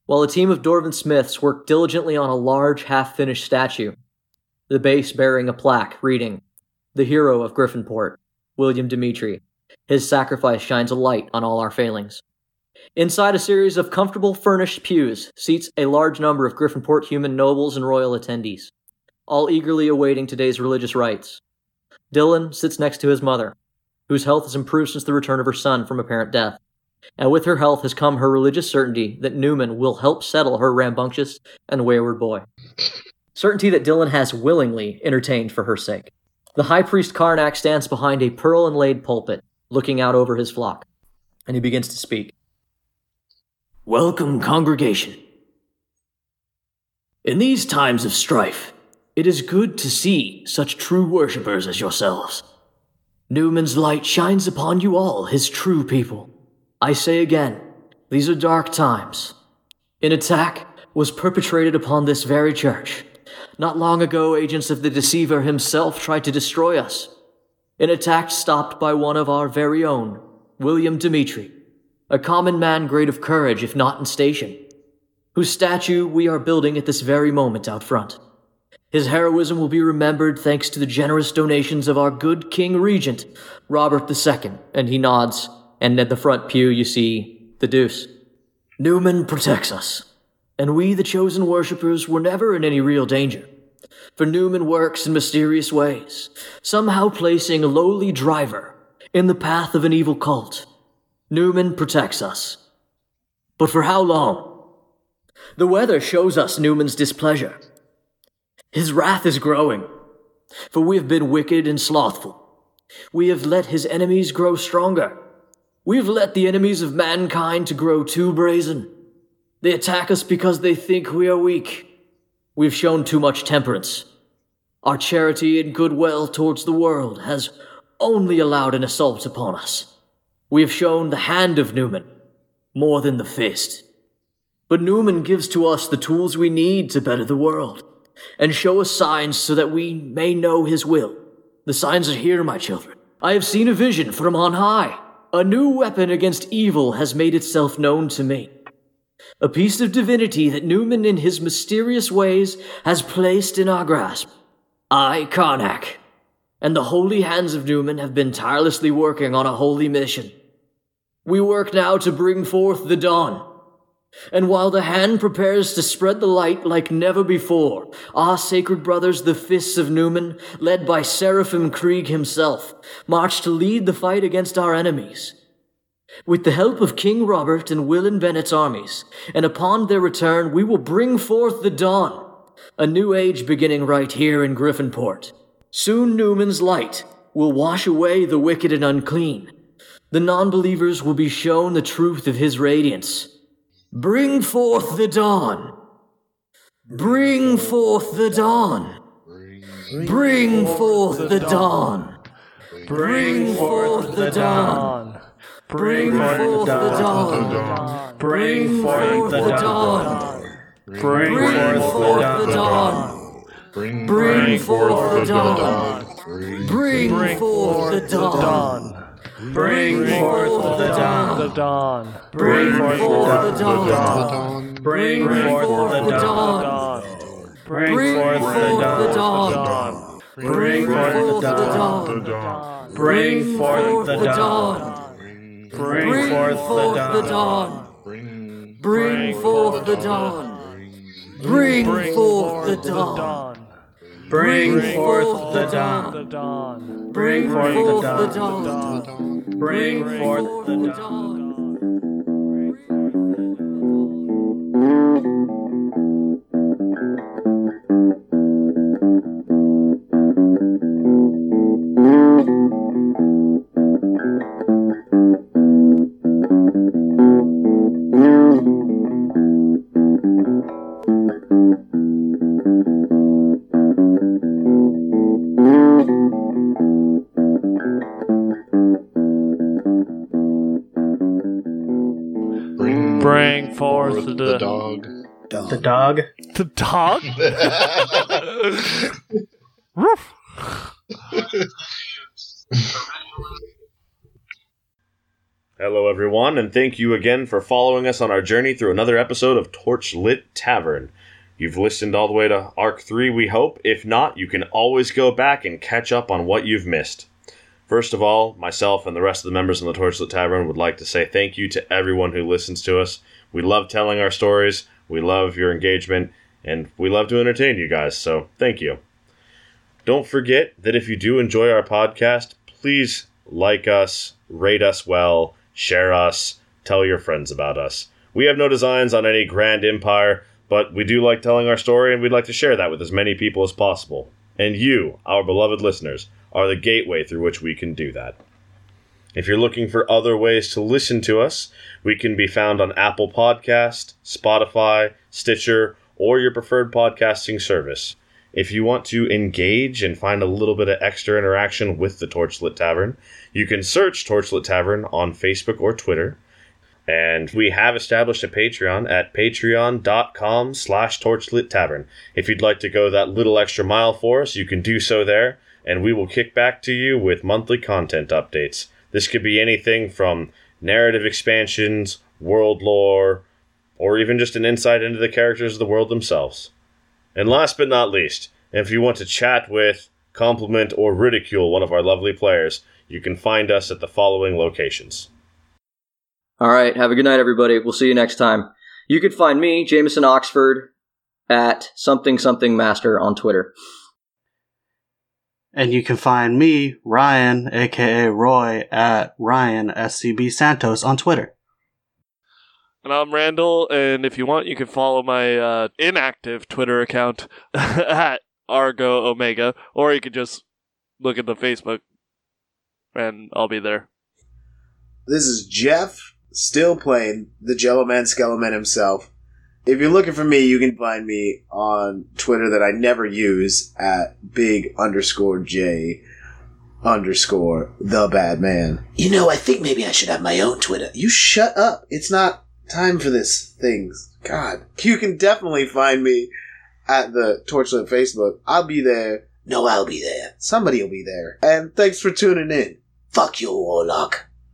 Speaker 1: While a team of Dwarven smiths work diligently on a large, half finished statue, the base bearing a plaque reading, The hero of Griffinport, William Dimitri. His sacrifice shines a light on all our failings. Inside a series of comfortable furnished pews seats a large number of Griffinport human nobles and royal attendees, all eagerly awaiting today's religious rites. Dylan sits next to his mother, whose health has improved since the return of her son from apparent death. And with her health has come her religious certainty that Newman will help settle her rambunctious and wayward boy. Certainty that Dylan has willingly entertained for her sake. The high priest Karnak stands behind a pearl inlaid pulpit, looking out over his flock, and he begins to speak. Welcome, congregation. In these times of strife, it is good to see such true worshippers as yourselves. Newman's light shines upon you all, his true people. I say again, these are dark times. An attack was perpetrated upon this very church. Not long ago, agents of the deceiver himself tried to destroy us. An attack stopped by one of our very own, William Dimitri, a common man great of courage if not in station, whose statue we are building at this very moment out front. His heroism will be remembered thanks to the generous donations of our good King Regent, Robert II, and he nods, and at the front pew you see the deuce. Newman protects us, and we, the chosen worshippers, were never in any real danger. For Newman works in mysterious ways, somehow placing a lowly driver in the path of an evil cult. Newman protects us. But for how long? The weather shows us Newman's displeasure. His wrath is growing, for we have been wicked and slothful. We have let his enemies grow stronger. We have let the enemies of mankind to grow too brazen. They attack us because they think we are weak. We've shown too much temperance. Our charity and goodwill towards the world has only allowed an assault upon us. We have shown the hand of Newman more than the fist. But Newman gives to us the tools we need to better the world and show us signs so that we may know his will. The signs are here, my children. I have seen a vision from on high. A new weapon against evil has made itself known to me. A piece of divinity that Newman, in his mysterious ways, has placed in our grasp. I, Karnak, and the holy hands of Newman have been tirelessly working on a holy mission. We work now to bring forth the dawn. And while the hand prepares to spread the light like never before, our sacred brothers, the fists of Newman, led by Seraphim Krieg himself, march to lead the fight against our enemies. With the help of King Robert and Willin Bennett's armies, and upon their return, we will bring forth the dawn, a new age beginning right here in Griffinport. Soon Newman's light will wash away the wicked and unclean. The non believers will be shown the truth of his radiance. Bring forth the dawn. Bring forth the dawn. Bring forth the dawn. Bring forth the dawn. Bring forth the dawn. Bring forth the dawn. Bring forth the dawn. Bring forth the dawn. Bring forth the dawn. Bring forth the dawn.
Speaker 2: Bring forth the dawn.
Speaker 1: Bring forth the dawn.
Speaker 2: Bring forth the dawn.
Speaker 1: Bring forth the dawn. Bring forth the dawn. Bring forth the dawn. Bring forth the dawn. Bring forth the dawn. Bring forth the dawn.
Speaker 4: Bring forth the dawn.
Speaker 2: The dawn.
Speaker 1: Bring forth the dawn.
Speaker 4: Bring forth the dawn.
Speaker 5: Dog.
Speaker 4: The dog.
Speaker 2: the dog. Roof.
Speaker 6: Hello, everyone, and thank you again for following us on our journey through another episode of Torchlit Tavern. You've listened all the way to Arc 3, we hope. If not, you can always go back and catch up on what you've missed. First of all, myself and the rest of the members in the Torchlit Tavern would like to say thank you to everyone who listens to us. We love telling our stories, we love your engagement, and we love to entertain you guys, so thank you. Don't forget that if you do enjoy our podcast, please like us, rate us well, share us, tell your friends about us. We have no designs on any grand empire, but we do like telling our story and we'd like to share that with as many people as possible. And you, our beloved listeners, are the gateway through which we can do that. If you're looking for other ways to listen to us, we can be found on Apple Podcast, Spotify, Stitcher, or your preferred podcasting service. If you want to engage and find a little bit of extra interaction with the Torchlit Tavern, you can search Torchlit Tavern on Facebook or Twitter. And we have established a Patreon at patreon.com slash torchlit tavern. If you'd like to go that little extra mile for us, you can do so there, and we will kick back to you with monthly content updates. This could be anything from narrative expansions, world lore, or even just an insight into the characters of the world themselves. And last but not least, if you want to chat with, compliment, or ridicule one of our lovely players, you can find us at the following locations.
Speaker 1: All right. Have a good night, everybody. We'll see you next time. You can find me, Jameson Oxford, at something something master on Twitter.
Speaker 4: And you can find me, Ryan, aka Roy, at Ryan SCB Santos on Twitter.
Speaker 2: And I'm Randall, and if you want, you can follow my uh, inactive Twitter account at Argo Omega, or you could just look at the Facebook, and I'll be there.
Speaker 7: This is Jeff, still playing the Jello Man Skeleman himself. If you're looking for me, you can find me on Twitter that I never use at big underscore J underscore the bad man. You know, I think maybe I should have my own Twitter. You shut up. It's not time for this things. God. You can definitely find me at the Torchlit Facebook. I'll be there. No, I'll be there. Somebody will be there. And thanks for tuning in. Fuck you, Warlock.